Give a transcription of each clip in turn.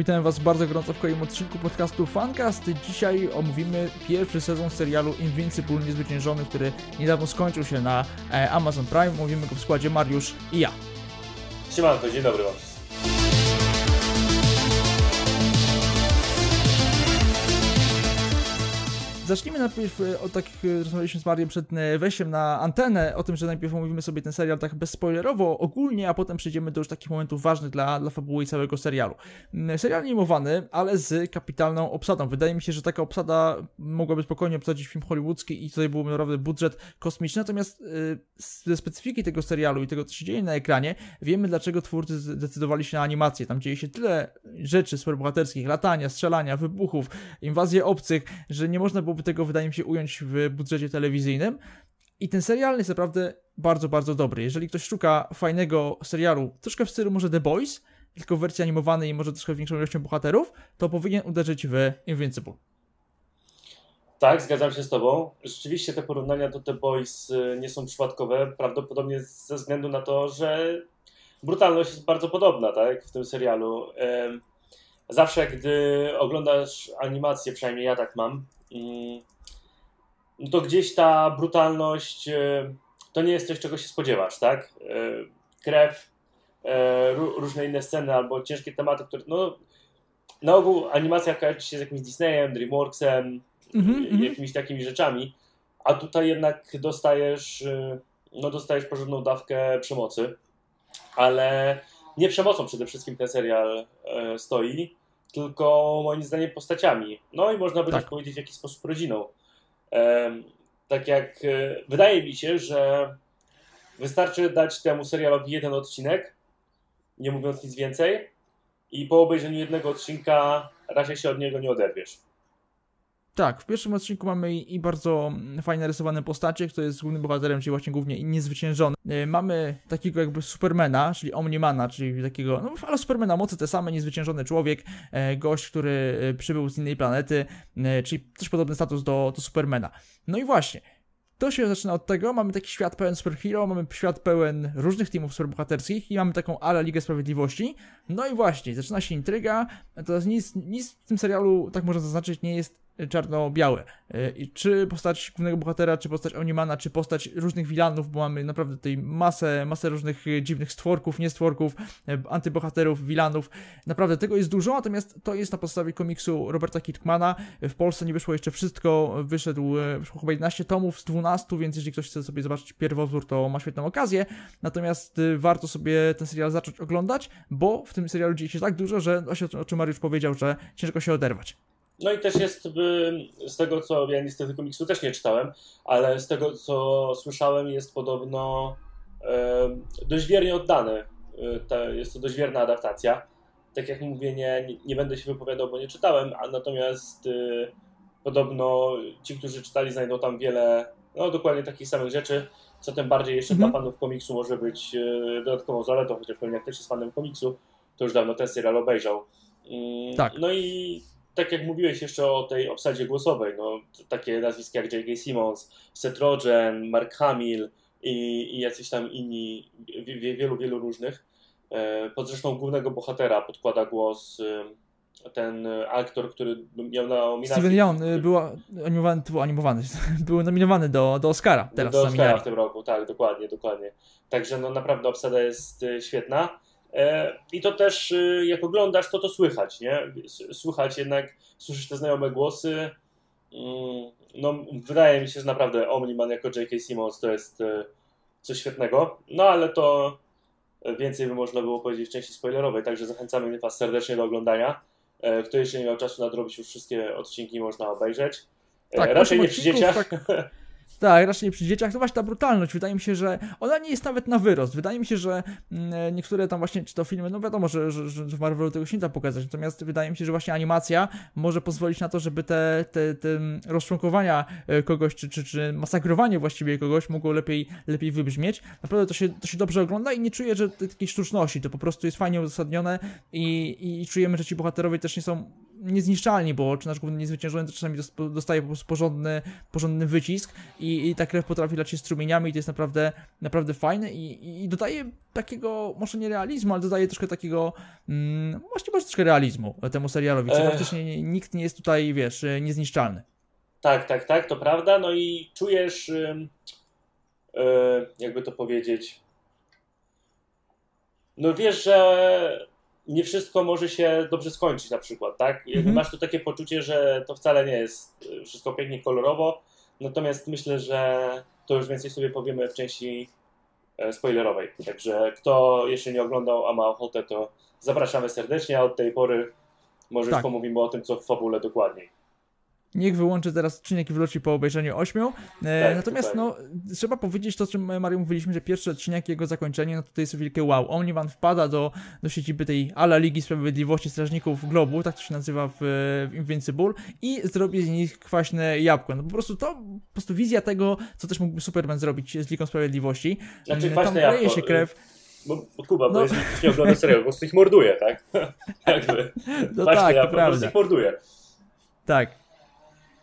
Witam Was bardzo gorąco w kolejnym odcinku podcastu Fancast. Dzisiaj omówimy pierwszy sezon serialu Invincible Niezwyciężony, który niedawno skończył się na e, Amazon Prime. Mówimy go w składzie Mariusz i ja. Siemanko, dzień dobry Wam. Zacznijmy najpierw e, od tak, e, rozmawialiśmy z Marią przed e, wejściem na antenę, o tym, że najpierw omówimy sobie ten serial tak bezspoilerowo, ogólnie, a potem przejdziemy do już takich momentów ważnych dla, dla fabuły i całego serialu. Mm, serial animowany, ale z kapitalną obsadą. Wydaje mi się, że taka obsada mogłaby spokojnie obsadzić film hollywoodzki i tutaj byłby naprawdę budżet kosmiczny, natomiast ze specyfiki tego serialu i tego, co się dzieje na ekranie, wiemy, dlaczego twórcy zdecydowali się na animację. Tam dzieje się tyle rzeczy superbohaterskich, latania, strzelania, wybuchów, inwazje obcych, że nie można było tego, wydaje mi się, ująć w budżecie telewizyjnym. I ten serial jest naprawdę bardzo, bardzo dobry. Jeżeli ktoś szuka fajnego serialu, troszkę w stylu może The Boys, tylko w wersji animowanej i może troszkę większą ilością bohaterów, to powinien uderzyć w Invincible. Tak, zgadzam się z Tobą. Rzeczywiście te porównania do The Boys y, nie są przypadkowe, prawdopodobnie ze względu na to, że brutalność jest bardzo podobna tak, w tym serialu. Zawsze, gdy oglądasz animację, przynajmniej ja tak mam, no to gdzieś ta brutalność e, to nie jest coś, czego się spodziewasz, tak? E, krew, e, różne inne sceny albo ciężkie tematy, które, no, na ogół animacja kojarzy się z jakimś Disneyem, DreamWorksem, mm -hmm. jakimiś takimi rzeczami, a tutaj jednak dostajesz, no dostajesz porządną dawkę przemocy, ale nie przemocą przede wszystkim ten serial stoi, tylko moim zdaniem postaciami. No i można by tak. też powiedzieć w jakiś sposób rodziną. tak jak e, wydaje mi się, że wystarczy dać temu serialowi jeden odcinek, nie mówiąc nic więcej, i po obejrzeniu jednego odcinka raczej się od niego nie oderwiesz. Tak, w pierwszym odcinku mamy i bardzo fajnie rysowane postacie, kto jest głównym bohaterem, czyli właśnie głównie niezwyciężony. E, mamy takiego jakby Supermana, czyli Omnimana, czyli takiego, no ale Supermana, mocy te same, niezwyciężony człowiek, e, gość, który e, przybył z innej planety, czyli też podobny status do, do Supermana. No i właśnie, to się zaczyna od tego, mamy taki świat pełen superhero, mamy świat pełen różnych teamów superbohaterskich i mamy taką ala Ligę Sprawiedliwości. No i właśnie, zaczyna się intryga, to nic, nic w tym serialu, tak można zaznaczyć, nie jest czarno-białe. E, czy postać głównego bohatera, czy postać Onimana, czy postać różnych wilanów, bo mamy naprawdę tutaj masę, masę różnych dziwnych stworków, niestworków, e, antybohaterów, wilanów. Naprawdę tego jest dużo, natomiast to jest na podstawie komiksu Roberta Kirkmana. W Polsce nie wyszło jeszcze wszystko, wyszedł, e, wyszło chyba 11 tomów z 12, więc jeżeli ktoś chce sobie zobaczyć pierwowzór, to ma świetną okazję. Natomiast warto sobie ten serial zacząć oglądać, bo w tym serialu dzieje się tak dużo, że o czym Mariusz powiedział, że ciężko się oderwać. No i też jest z tego, co ja niestety komiksu też nie czytałem, ale z tego, co słyszałem, jest podobno e, dość wiernie oddany. Jest to dość wierna adaptacja. Tak jak mówię, nie, nie, będę się wypowiadał, bo nie czytałem, a natomiast e, podobno ci, którzy czytali, znajdą tam wiele, no dokładnie takich samych rzeczy, co tym bardziej jeszcze mhm. dla fanów komiksu może być dodatkową zaletą, chociaż pewnie jak ktoś jest fanem komiksu, to już dawno ten serial obejrzał. Mm, tak. No i tak jak mówiłeś jeszcze o tej obsadzie głosowej, no, takie nazwiska jak J.K. Simmons, Seth Rogen, Mark Hamill i, i jacyś tam inni, wielu, wielu różnych. E, pod zresztą głównego bohatera podkłada głos e, ten aktor, który miał nominację. Steven Yeun y, był animowany, był, animowany, był nominowany do, do Oscara teraz. Do Oscara w tym roku, tak, dokładnie, dokładnie. Także no naprawdę obsada jest świetna. E, I to też, y, jak oglądasz, to to słychać, nie? Słychać jednak, słyszysz te znajome głosy. Mm, no, wydaje mi się, że naprawdę Omniman jako J.K. Simmons to jest y, coś świetnego. No, ale to więcej by można było powiedzieć w części spoilerowej, także zachęcamy Was serdecznie do oglądania. E, kto jeszcze nie miał czasu nadrobić, już wszystkie odcinki można obejrzeć. E, tak, Raczej nie przy dzieciach. Tak, Tak, raczej przy dzieciach. To właśnie ta brutalność, wydaje mi się, że ona nie jest nawet na wyrost. Wydaje mi się, że mm, niektóre tam właśnie, czy to filmy, no wiadomo, że, że, że w Marvelu tego się nie da pokazać, natomiast wydaje mi się, że właśnie animacja może pozwolić na to, żeby te, te, te rozczłonkowania e, kogoś, czy, czy, czy masakrowanie właściwie kogoś mogło lepiej, lepiej wybrzmieć. Naprawdę to się, to się dobrze ogląda i nie czuję, że takiej sztuczności, to po prostu jest fajnie uzasadnione i, i czujemy, że ci bohaterowie też nie są niezniszczalni, bo czy nasz główny niezwyciężony to czasami dostaje po prostu porządny, porządny wycisk i, i ta krew potrafi lać się strumieniami i to jest naprawdę, naprawdę fajne i, i dodaje takiego, może nie realizmu, ale dodaje troszkę takiego, mm, właśnie może troszkę realizmu temu serialowi, co faktycznie nikt nie jest tutaj, wiesz, niezniszczalny. Tak, tak, tak, to prawda, no i czujesz, yy, jakby to powiedzieć, no wiesz, że nie wszystko może się dobrze skończyć na przykład, tak? Mhm. Masz tu takie poczucie, że to wcale nie jest y, wszystko pięknie kolorowo, natomiast myślę, że to już więcej sobie powiemy w części e, spoilerowej. Także kto jeszcze nie oglądał, a ma ochotę, to zapraszamy serdecznie, a od tej pory może tak. już pomówimy o tym, co w fabule dokładniej. Niech wyłączy teraz odcinek i wróci po obejrzeniu ośmiu. E, tak, natomiast no, trzeba powiedzieć to, o czym Mario mówiliśmy, że pierwszy odcinek, jego zakończenie, no to jest wielkie wow. Omniman wpada do, do siedziby tej ala Ligi Sprawiedliwości Strażników Globu, tak to się nazywa w, w Invincible, i zrobi z nich kwaśne jabłko. No po prostu to, po prostu wizja tego, co też mógłby Superman zrobić z Ligą Sprawiedliwości. Znaczy mm, kwaśne Tam jabłko. się krew. Bo, bo Kuba, no. bo jeżeli ktoś nie ogląda serialu, po prostu ich morduje, tak? Jakby. No tak, jabłko, po prostu ich morduje. Tak.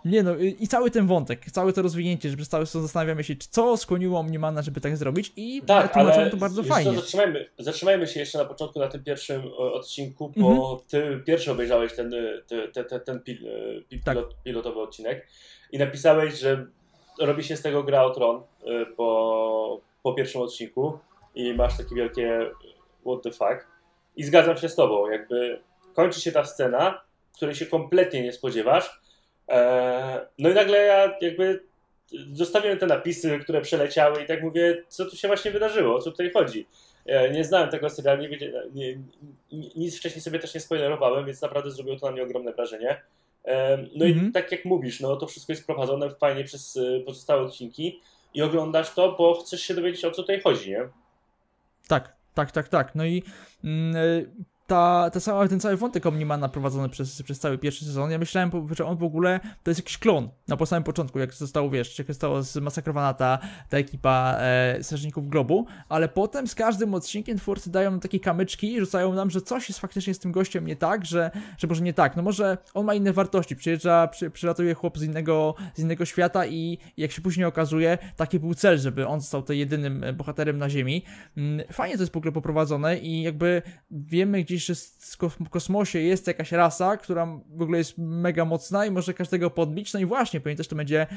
Nie no, i cały ten wątek, całe to rozwinięcie, że przez cały czas zastanawiamy się, co skłoniło Omnimana, żeby tak zrobić i tak, ale to bardzo fajnie. Co, zatrzymajmy, zatrzymajmy się jeszcze na początku na tym pierwszym odcinku, bo mhm. ty pierwszy obejrzałeś ten, ten, ten, ten pil, pil, tak. pilot, pilotowy odcinek i napisałeś, że robi się z tego gra o tron y, po, po pierwszym odcinku i masz takie wielkie what the fuck. I zgadzam się z tobą, jakby kończy się ta scena, której się kompletnie nie spodziewasz, no i nagle ja jakby zostawiłem te napisy, które przeleciały i tak mówię, co tu się właśnie wydarzyło, o co tutaj chodzi. E, nie znałem tego serialu, nie, nie, nic wcześniej sobie też nie spoilerowałem, więc naprawdę zrobiło to na mnie ogromne wrażenie. E, no i mhm. tak jak mówisz, no to wszystko jest prowadzone fajnie przez pozostałe odcinki i oglądasz to, bo chcesz się dowiedzieć o co tutaj chodzi, nie? Tak, tak, tak, tak. No i mm, ta, ta cała, ten cały wątek Omnimana prowadzony przez, przez cały pierwszy sezon, ja myślałem, że on w ogóle to jest jakiś klon na po samym początku, jak zostało, wiesz, jak została zmasakrowana ta, ta ekipa e, Strażników Globu, ale potem z każdym odcinkiem twórcy dają nam takie kamyczki rzucają nam, że coś jest faktycznie z tym gościem nie tak, że, że może nie tak, no może on ma inne wartości, przyjeżdża, przy, przylatuje chłop z innego, z innego świata i jak się później okazuje, taki był cel, żeby on został tym jedynym bohaterem na Ziemi. Mm, fajnie to jest w ogóle poprowadzone i jakby wiemy gdzieś że w kosmosie jest jakaś rasa, która w ogóle jest mega mocna i może każdego podbić. No i właśnie, pewnie też to będzie,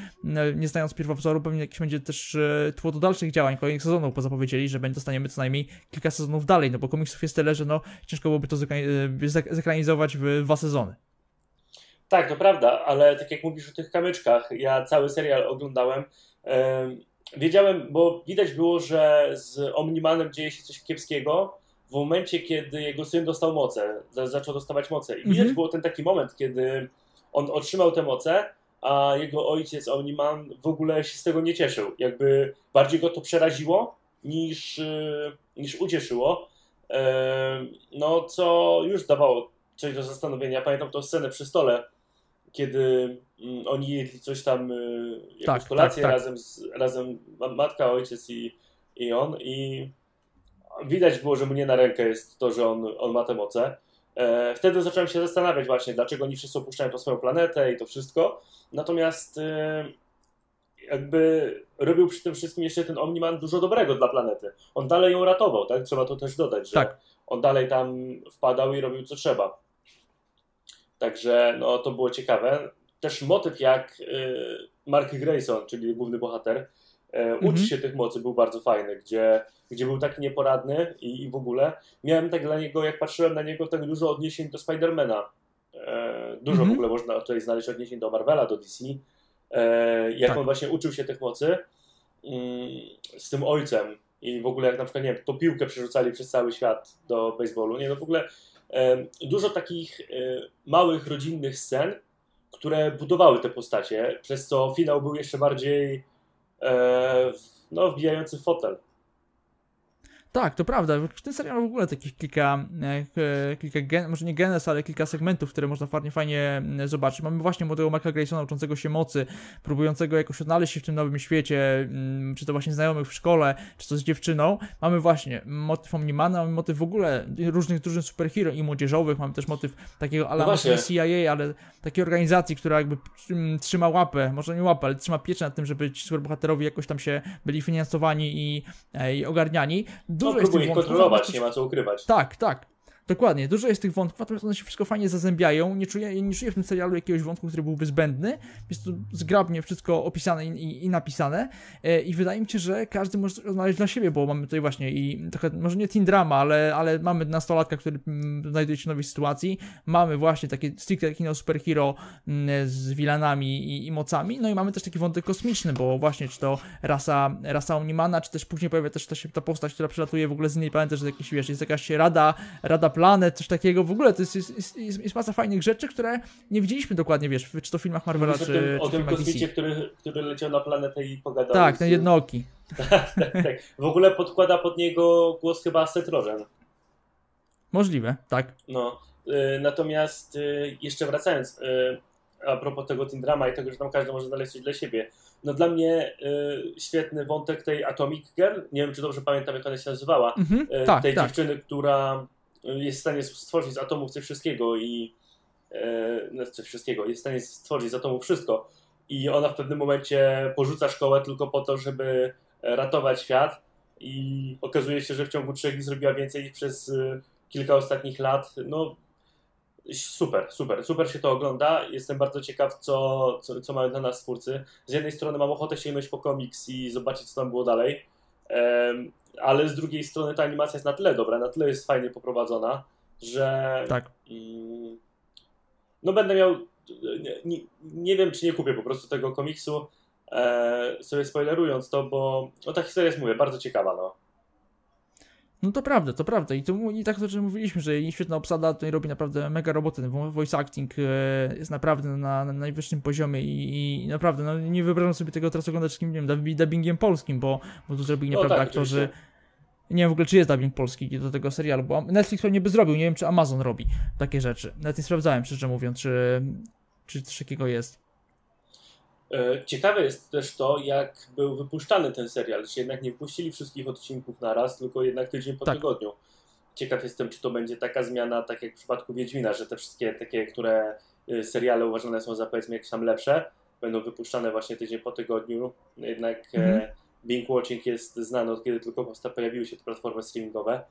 nie znając pierwowzoru, pewnie jakieś będzie też e, tło do dalszych działań, kolejnych sezonów, bo zapowiedzieli, że dostaniemy co najmniej kilka sezonów dalej, no bo komiksów jest tyle, że no ciężko byłoby to e, zekranizować w dwa sezony. Tak, to prawda, ale tak jak mówisz o tych kamyczkach, ja cały serial oglądałem. Wiedziałem, bo widać było, że z Omnimanem dzieje się coś kiepskiego, w momencie, kiedy jego syn dostał moce, zaczął dostawać moce. I widać mm -hmm. było ten taki moment, kiedy on otrzymał te moce, a jego ojciec Omniman w ogóle się z tego nie cieszył. Jakby bardziej go to przeraziło niż, y, niż ucieszyło. No, co już dawało coś do zastanowienia. Pamiętam tą scenę przy stole, kiedy mm, oni jedli coś tam, y, jakąś tak, kolację tak, tak. razem, z, razem matka, ojciec i, i on. I widać było, że mnie na rękę jest to, że on, on ma te moce. E, wtedy zacząłem się zastanawiać właśnie, dlaczego oni wszyscy opuszczają to swoją planetę i to wszystko. Natomiast e, jakby robił przy tym wszystkim jeszcze ten Omniman dużo dobrego dla planety. On dalej ją ratował, tak? Trzeba to też dodać, że tak. on dalej tam wpadał i robił co trzeba. Także no, to było ciekawe. Też motyw jak y, Mark Grayson, czyli główny bohater, e, uczy mhm. się tych mocy, był bardzo fajny, gdzie gdzie był taki nieporadny i, i w ogóle. Miałem tak dla niego, jak patrzyłem na niego, tak dużo odniesień do Spidermana. E, dużo w ogóle można tutaj znaleźć odniesień do Marvela, do DC. E, jak tak. on właśnie uczył się tych mocy mm, z tym ojcem i w ogóle jak na przykład, nie wiem, to piłkę przerzucali przez cały świat do baseballu. Nie, no w ogóle e, dużo takich e, małych, rodzinnych scen, które budowały te postacie, przez co finał był jeszcze bardziej no, wbijający fotel. Tak, to prawda. W tym serialu w ogóle takich kilka, e, kilka gen, może nie genes, ale kilka segmentów, które można fajnie, fajnie zobaczyć. Mamy właśnie młodego Marka Graysona uczącego się mocy, próbującego jakoś odnaleźć się w tym nowym świecie, czy to właśnie znajomych w szkole, czy to z dziewczyną. Mamy właśnie motyw Omnimana, mamy motyw w ogóle różnych drużyn superhero i młodzieżowych, mamy też motyw takiego ala no CIA, ale takiej organizacji, która jakby trzyma łapę, może nie łapę, ale trzyma pieczę nad tym, żeby ci superbohaterowie jakoś tam się byli finansowani i, e, i ogarniani Dużo no, jest tych wątków. kontrolować, nie ma co ukrywać. Tak, tak. Dokładnie, dużo jest tych wątków, natomiast one się wszystko fajnie zazębiają. Nie czuję, nie czuję w tym serialu jakiegoś wątku, który byłby zbędny. Jest to zgrabnie wszystko opisane i, i, i napisane. E, I wydaje mi się, że każdy może znaleźć dla siebie, bo mamy tutaj właśnie i trochę, może nie teen drama, ale, ale mamy nastolatka, który mm, znajduje się w nowej sytuacji. Mamy właśnie takie stricte kino superhero mm, z wilanami i, i, mocami. No i mamy też taki wątek kosmiczny, bo właśnie czy to rasa, rasa Omnimana, czy też później pojawia też ta, ta postać, która przylatuje w ogóle z innej planety, że jakiś, wiesz, jest jakaś rada, rada planet, coś takiego. W ogóle to jest, jest, jest, jest, masa fajnych rzeczy, które nie widzieliśmy dokładnie, wiesz, czy to w filmach Marvela, czy, tym, czy o tym kosmicie, który, który leciał na planetę i pogadał. Tak, z... ten jednooki. tak, tak, tak. W ogóle podkłada pod niego głos chyba Seth Rogen. Możliwe, tak. No, y, natomiast y, jeszcze wracając, y, a propos tego Tindrama i tego, że tam każdy może znaleźć coś dla siebie. No dla mnie y, świetny wątek tej Atomic Girl, nie wiem czy dobrze pamiętam jak ona się nazywała, mhm, y, tak, tej tak. dziewczyny, która jest w stanie stworzyć z atomów coś wszystkiego i e, coś wszystkiego, jest w stanie stworzyć z atomów wszystko i ona w pewnym momencie porzuca szkołę tylko po to, żeby ratować świat i okazuje się, że w ciągu trzech dni zrobiła więcej niż przez e, kilka ostatnich lat. No super, super, super się to ogląda. Jestem bardzo ciekaw, co, co, co mają dla nas twórcy. Z jednej strony mam ochotę sięgnąć po komiks i zobaczyć, co tam było dalej ale z drugiej strony ta animacja jest na tyle dobra, na tyle jest fajnie poprowadzona, że tak. Mm, no będę miał nie, nie, wiem, czy nie kupię po prostu tego komiksu, e, sobie spoilerując to, bo no, ta historia jest, mówię, bardzo ciekawa, no. No to prawda, to prawda. I, to, i tak to, mówiliśmy, że świetna obsada tutaj robi naprawdę mega robotę. Voice acting e, jest naprawdę na, na najwyższym poziomie i, i, naprawdę, no nie wyobrażam sobie tego teraz oglądać takim, nie wiem, dubbingiem polskim, bo, bo tu zrobili no, naprawdę tak, aktorzy... Nie wiem w ogóle, czy jest dubbing polski do tego serialu, bo Netflix pewnie by zrobił, nie wiem, czy Amazon robi takie rzeczy. Nawet nie sprawdzałem, szczerze mówiąc, czy, czy coś takiego jest. E, ciekawe jest też to, jak był wypuszczany ten serial, że jednak nie wypuścili wszystkich odcinków na raz, tylko jednak tydzień po tak. tygodniu. Ciekaw jestem, czy to będzie taka zmiana, tak jak w przypadku Wiedźmina, że te wszystkie takie, które y, seriale uważane są za powiedzmy jakieś tam lepsze, będą wypuszczane właśnie tydzień po tygodniu. Jednak e, mhm. Bing Watching jest znany od kiedy tylko pojawiły się te platformy streamingowe.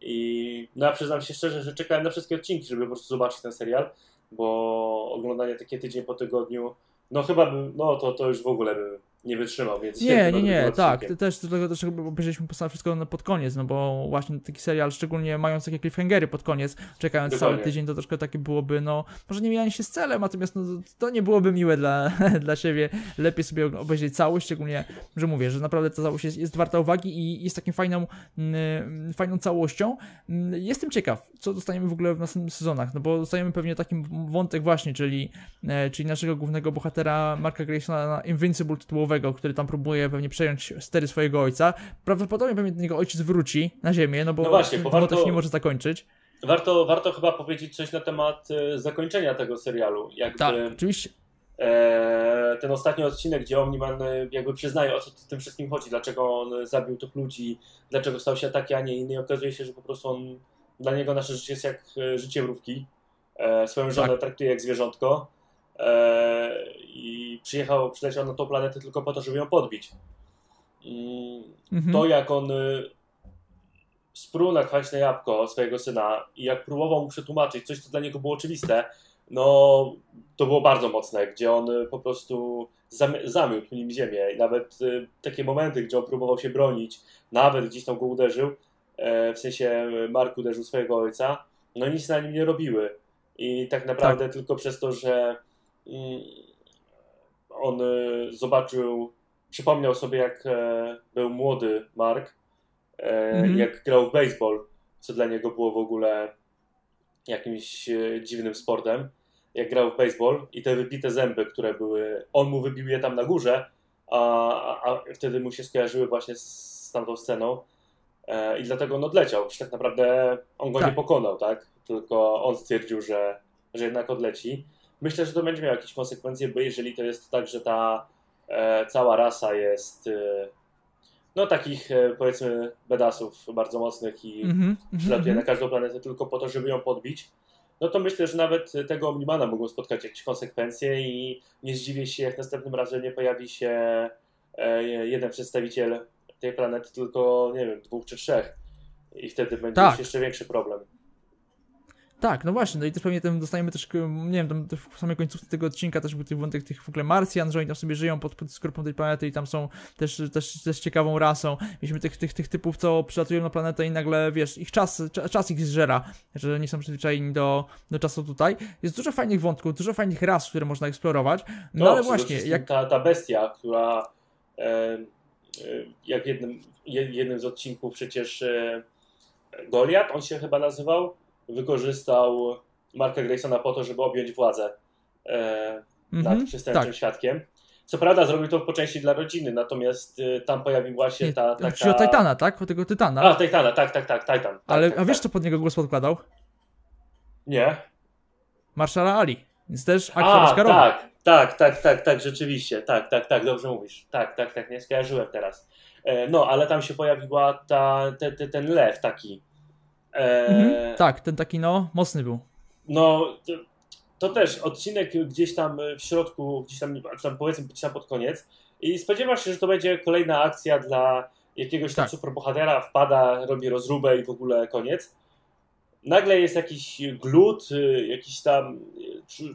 I no ja przyznam się szczerze, że czekałem na wszystkie odcinki, żeby po prostu zobaczyć ten serial, bo oglądanie takie tydzień po tygodniu no chyba bym, no to, to już w ogóle bym nie wytrzymał, więc... Nie, nie, nie, tak, też dlatego też obejrzeliśmy wszystko pod koniec, no bo właśnie taki serial, szczególnie mając takie cliffhangery pod koniec, czekając Dokładnie. cały tydzień, to troszkę takie byłoby, no, może nie mijanie się z celem, natomiast no, to nie byłoby miłe dla, dla siebie, lepiej sobie obejrzeć całość, szczególnie, że mówię, że naprawdę ta całość jest, jest warta uwagi i jest taką fajną, mm, fajną całością. Mm, jestem ciekaw, co dostaniemy w ogóle w następnych sezonach, no bo dostajemy pewnie taki wątek właśnie, czyli, e, czyli naszego głównego bohatera Marka Graysona na Invincible tytułowego, który tam próbuje pewnie przejąć stery swojego ojca. Prawdopodobnie pewnie do niego ojciec wróci na ziemię, no bo, no właśnie, bo warto, to się nie może zakończyć. Warto, warto chyba powiedzieć coś na temat e, zakończenia tego serialu. Jakby, tak, oczywiście. E, ten ostatni odcinek, gdzie Omniman e, jakby przyznaje o co tym wszystkim chodzi, dlaczego on zabił tych ludzi, dlaczego stał się taki, a nie inny. I okazuje się, że po prostu on, dla niego nasze życie jest jak życie mrówki. swoją żonę tak. traktuje jak zwierzątko E, i przyjechał, przyleciał na tą planetę tylko po to, żeby ją podbić. Mm, mhm. To jak on y, sprół na kwaśne jabłko swojego syna i jak próbował mu przetłumaczyć coś, co dla niego było oczywiste, no to było bardzo mocne, gdzie on y, po prostu zamiótł nim ziemię i nawet y, takie momenty, gdzie on próbował się bronić, nawet gdzieś tam go uderzył, e, w sensie Mark uderzył swojego ojca, no nic na nim nie robiły. I tak naprawdę tak. tylko przez to, że on e, zobaczył, przypomniał sobie, jak e, był młody Mark, mm-hmm. jak grał w baseball, co dla niego było w ogóle jakimś dziwnym sportem. Jak grał w baseball i te wybite zęby, które były, on mu wybił je tam na górze, a, a, a wtedy mu się skojarzyły właśnie z, z tamtą sceną. i dlatego on odleciał. Przecież tak naprawdę on go tak. nie pokonał, tak? Tylko on stwierdził, że, że jednak odleci. Myślę, że to będzie miało jakieś konsekwencje, bo jeżeli to jest tak, że ta e, cała rasa jest e, no takich e, powiedzmy bedasów bardzo mocnych i mm -hmm, przylatuje mm -hmm. na każdą planetę tylko po to, żeby ją podbić, no to myślę, że nawet tego Omnimana mogą spotkać jakieś konsekwencje i nie zdziwię się, jak następnym razem nie pojawi się e, jeden przedstawiciel tej planety, tylko nie wiem, dwóch czy trzech. I wtedy będzie tak. jeszcze większy problem. Tak, no właśnie, no i też pewnie tam dostajemy też, nie wiem, tam w samej końcówce tego odcinka też był ten wątek tych w ogóle Marsjan, że oni tam sobie żyją pod, pod skorupą tej planety i tam są też, też, też ciekawą rasą. Mieliśmy tych, tych, tych typów, co przylatują na planetę i nagle, wiesz, ich czas, czas ich zżera, że nie są przyzwyczajeni do, do czasu tutaj. Jest dużo fajnych wątków, dużo fajnych ras, które można eksplorować, no, no ale właśnie, jak... Ta, ta bestia, która e, jak jednym, jednym z odcinków przecież e, Goliat, on się chyba nazywał, wykorzystał Marka Graysona po to, żeby objąć władzę e, nad mm -hmm, przestępczym tak. świadkiem. Co prawda zrobił to po części dla rodziny, natomiast y, tam pojawiła się ta taka... Chodzi o Titana, tak? O tego Titana. A, Titana, tak, tak, tak, Titan. Tak, Ale tak, a wiesz, tak. co pod niego głos podkładał? Nie. Marszala Ali. Więc też aktor Oscarowy. tak, tak, tak, tak, tak, rzeczywiście. Tak, tak, tak, dobrze mówisz. Tak, tak, tak, nie skojarzyłem teraz. E, no, ale tam się pojawiła ta, te, te, ten lew taki. Mhm, tak, ten taki no, mocny był. No, to, też odcinek gdzieś tam w środku, gdzieś tam, tam powiedzmy gdzieś tam pod koniec i spodziewasz się, że to będzie kolejna akcja dla jakiegoś tam tak. superbohatera, wpada, robi rozróbę i w ogóle koniec. Nagle jest jakiś glut, jakiś tam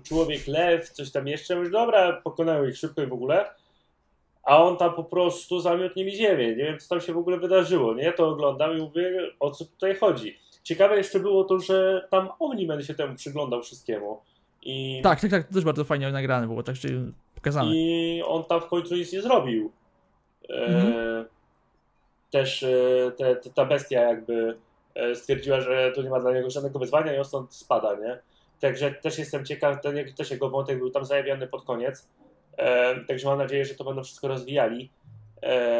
człowiek lew, coś tam jeszcze. Mówisz, dobra, pokonają ich szybko i w ogóle. A on tam po prostu zamiotnie nimi ziemię. Nie wiem, co tam się w ogóle wydarzyło. Nie, to oglądam i mówię, o co tutaj chodzi. Ciekawe jeszcze było to, że tam Omni-Man się temu przyglądał wszystkiemu. I... Tak, tak, tak, to też bardzo fajnie nagrane było, tak pokazane. I on tam w końcu nic nie zrobił. Mhm. E, też e, te, te, ta bestia jakby e, stwierdziła, że to nie ma dla niego żadnego wyzwania i on stąd spada, nie? Także też jestem ciekaw, ten, też jego wątek był tam zajawiony pod koniec. E, także mam nadzieję, że to będą wszystko rozwijali.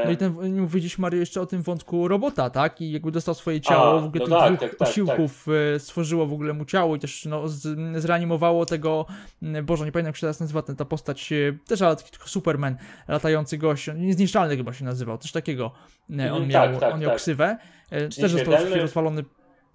No i ten, mówiliśmy Mario jeszcze o tym wątku robota, tak? I jakby dostał swoje ciało, A, w ogóle no tych tak, dwóch tak, tak osiłków tak. stworzyło w ogóle mu ciało i też no, z, zreanimowało tego, Boże, nie pamiętam jak się teraz nazywa ten, ta postać, e, też ale taki Superman, latający gość, niezniszczalny chyba się nazywał, coś takiego on miał, tak, tak, on miał tak. ksywę. E, też został rozwalony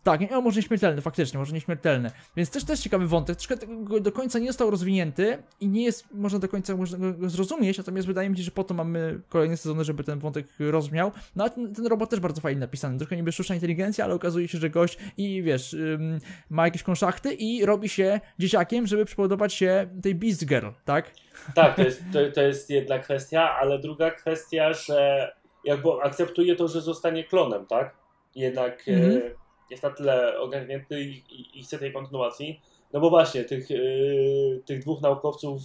tak, no, może nieśmiertelny, faktycznie, może nieśmiertelny. Więc też też ciekawy wątek, troszkę do końca nie został rozwinięty i nie jest, można do końca można go zrozumieć, natomiast wydaje mi się, że po to mamy kolejne sezony, żeby ten wątek rozmiał. No a ten, ten robot też bardzo fajnie napisany, trochę niby sztuczna inteligencja, ale okazuje się, że gość i wiesz, ym, ma jakieś konszachty i robi się dzieciakiem, żeby przypodobać się tej Beast Girl, tak? Tak, to jest, to, to jest jedna kwestia, ale druga kwestia, że jakby akceptuje to, że zostanie klonem, tak? Jednak... Mm -hmm jest na tyle ogarnięty i, i, i chce tej kontynuacji. No bo właśnie, tych, yy, tych dwóch naukowców,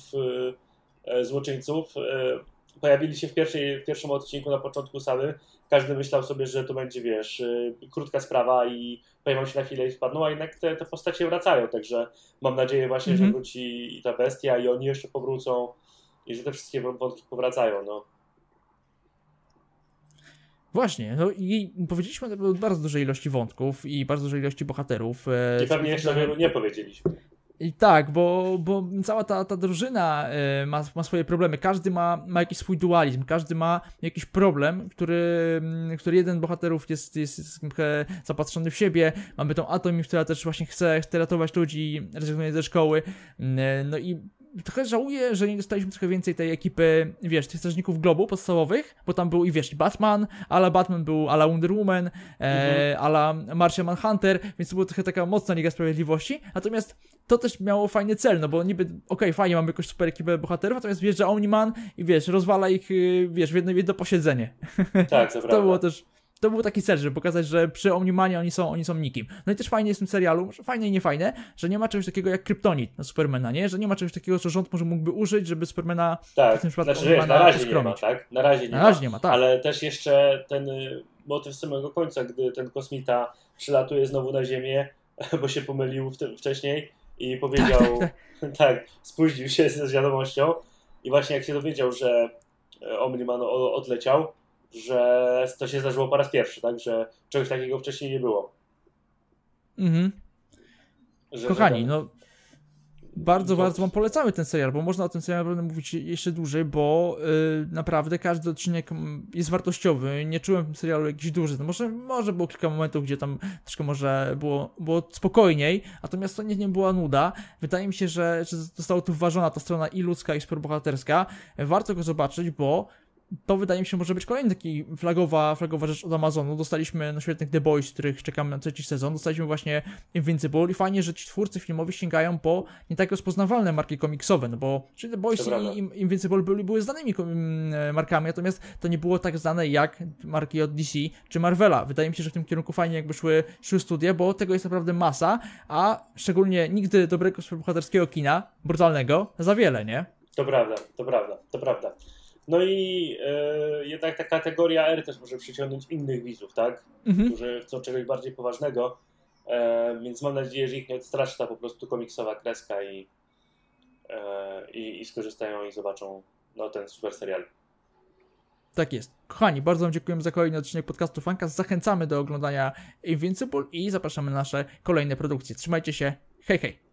yy, złoczyńców yy, pojawili się w, pierwszej, w pierwszym odcinku na początku samy. Każdy myślał sobie, że to będzie, wiesz, krótka sprawa i pojawią się na chwilę i spadną, a jednak te, te postacie wracają, także mam nadzieję właśnie, mm -hmm. że mhm. wróci i ta bestia i oni jeszcze powrócą i że te wszystkie wątki powracają, no. Właśnie, no i powiedzieliśmy o bardzo dużej ilości wątków i bardzo dużej ilości bohaterów. E, I pewnie jeszcze wielu nie powiedzieliśmy. I tak, bo, bo cała ta, ta drużyna e, ma, ma swoje problemy. Każdy ma, ma jakiś swój dualizm, każdy ma jakiś problem, który, który jeden bohaterów jest, jest, jest zapatrzony w siebie. Mamy tą Atomi, która też właśnie chce, chce ratować ludzi, rezygnuje ze szkoły. E, no i trochę żałuję, że nie dostaliśmy trochę więcej tej ekipy, wiesz, tych strażników globu podstawowych, bo tam był i wiesz, i Batman, ala Batman był ala Wonder Woman, e, mhm. ala Martian Manhunter, więc to była trochę taka mocna Liga Sprawiedliwości, natomiast to też miało fajny cel, no bo niby, okej, okay, fajnie, mamy jakąś super ekipę bohaterów, natomiast wjeżdża Omni-Man i wiesz, rozwala ich, y, wiesz, w jedno, jedno posiedzenie. Tak, to, to było też to był taki cel, żeby pokazać, że przy Omnimanie oni są, oni są nikim. No i też fajnie jest w tym serialu, fajne i niefajne, że nie ma czegoś takiego jak kryptonit na Supermana, nie? Że nie ma czegoś takiego, co rząd może mógłby użyć, żeby Supermana tak. w tym przypadku znaczy, wiesz, na razie nie ma, tak? Na razie nie, na razie nie ma, tak. Ale też jeszcze ten y, motyw z samego końca, gdy ten kosmita przylatuje znowu na Ziemię, bo się pomylił wcześniej i powiedział, tak, tak, tak. tak spóźnił się z wiadomością i właśnie jak się dowiedział, że Omniman odleciał, że to się zdarzyło po raz pierwszy, tak? Że czegoś takiego wcześniej nie było. Mhm. Że, Kochani, że- no bardzo, bardzo wam polecamy ten serial, bo można o tym serialu naprawdę mówić jeszcze dłużej, bo y, naprawdę każdy odcinek jest wartościowy. Nie czułem w tym serialu jakiś duży. No może, może było kilka momentów, gdzie tam troszkę może było, było spokojniej, natomiast to nie, nie była nuda. Wydaje mi się, że, że została tu wyważona ta strona i ludzka, i superbohaterska. Warto go zobaczyć, bo to wydaje mi się może być kolejny taki flagowa, flagowa rzecz od Amazonu. Dostaliśmy no, świetnych The Boys, których czekamy na trzeci sezon. Dostaliśmy właśnie Invincible i fajnie, że ci twórcy filmowi sięgają po nie tak rozpoznawalne marki komiksowe, no bo czyli The Boys i Invincible były, były znanymi mm, markami, natomiast to nie było tak znane jak marki od DC czy Marvela. Wydaje mi się, że w tym kierunku fajnie jakby szły, szły studia, bo tego jest naprawdę masa, a szczególnie nigdy dobrego superbohaterskiego kina, brutalnego, za wiele, nie? To prawda, to prawda, to prawda. No i e, jednak ta kategoria R też może przyciągnąć innych widzów, tak? Mhm. Którzy chcą czegoś bardziej poważnego. E, więc mam nadzieję, że ich nie odstraszy ta po prostu komiksowa kreska i, e, i, i skorzystają i zobaczą no, ten super serial. Tak jest. Kochani, bardzo Wam dziękujemy za kolejny odcinek podcastu Fancast. Zachęcamy do oglądania Invincible i zapraszamy na nasze kolejne produkcje. Trzymajcie się. Hej, hej.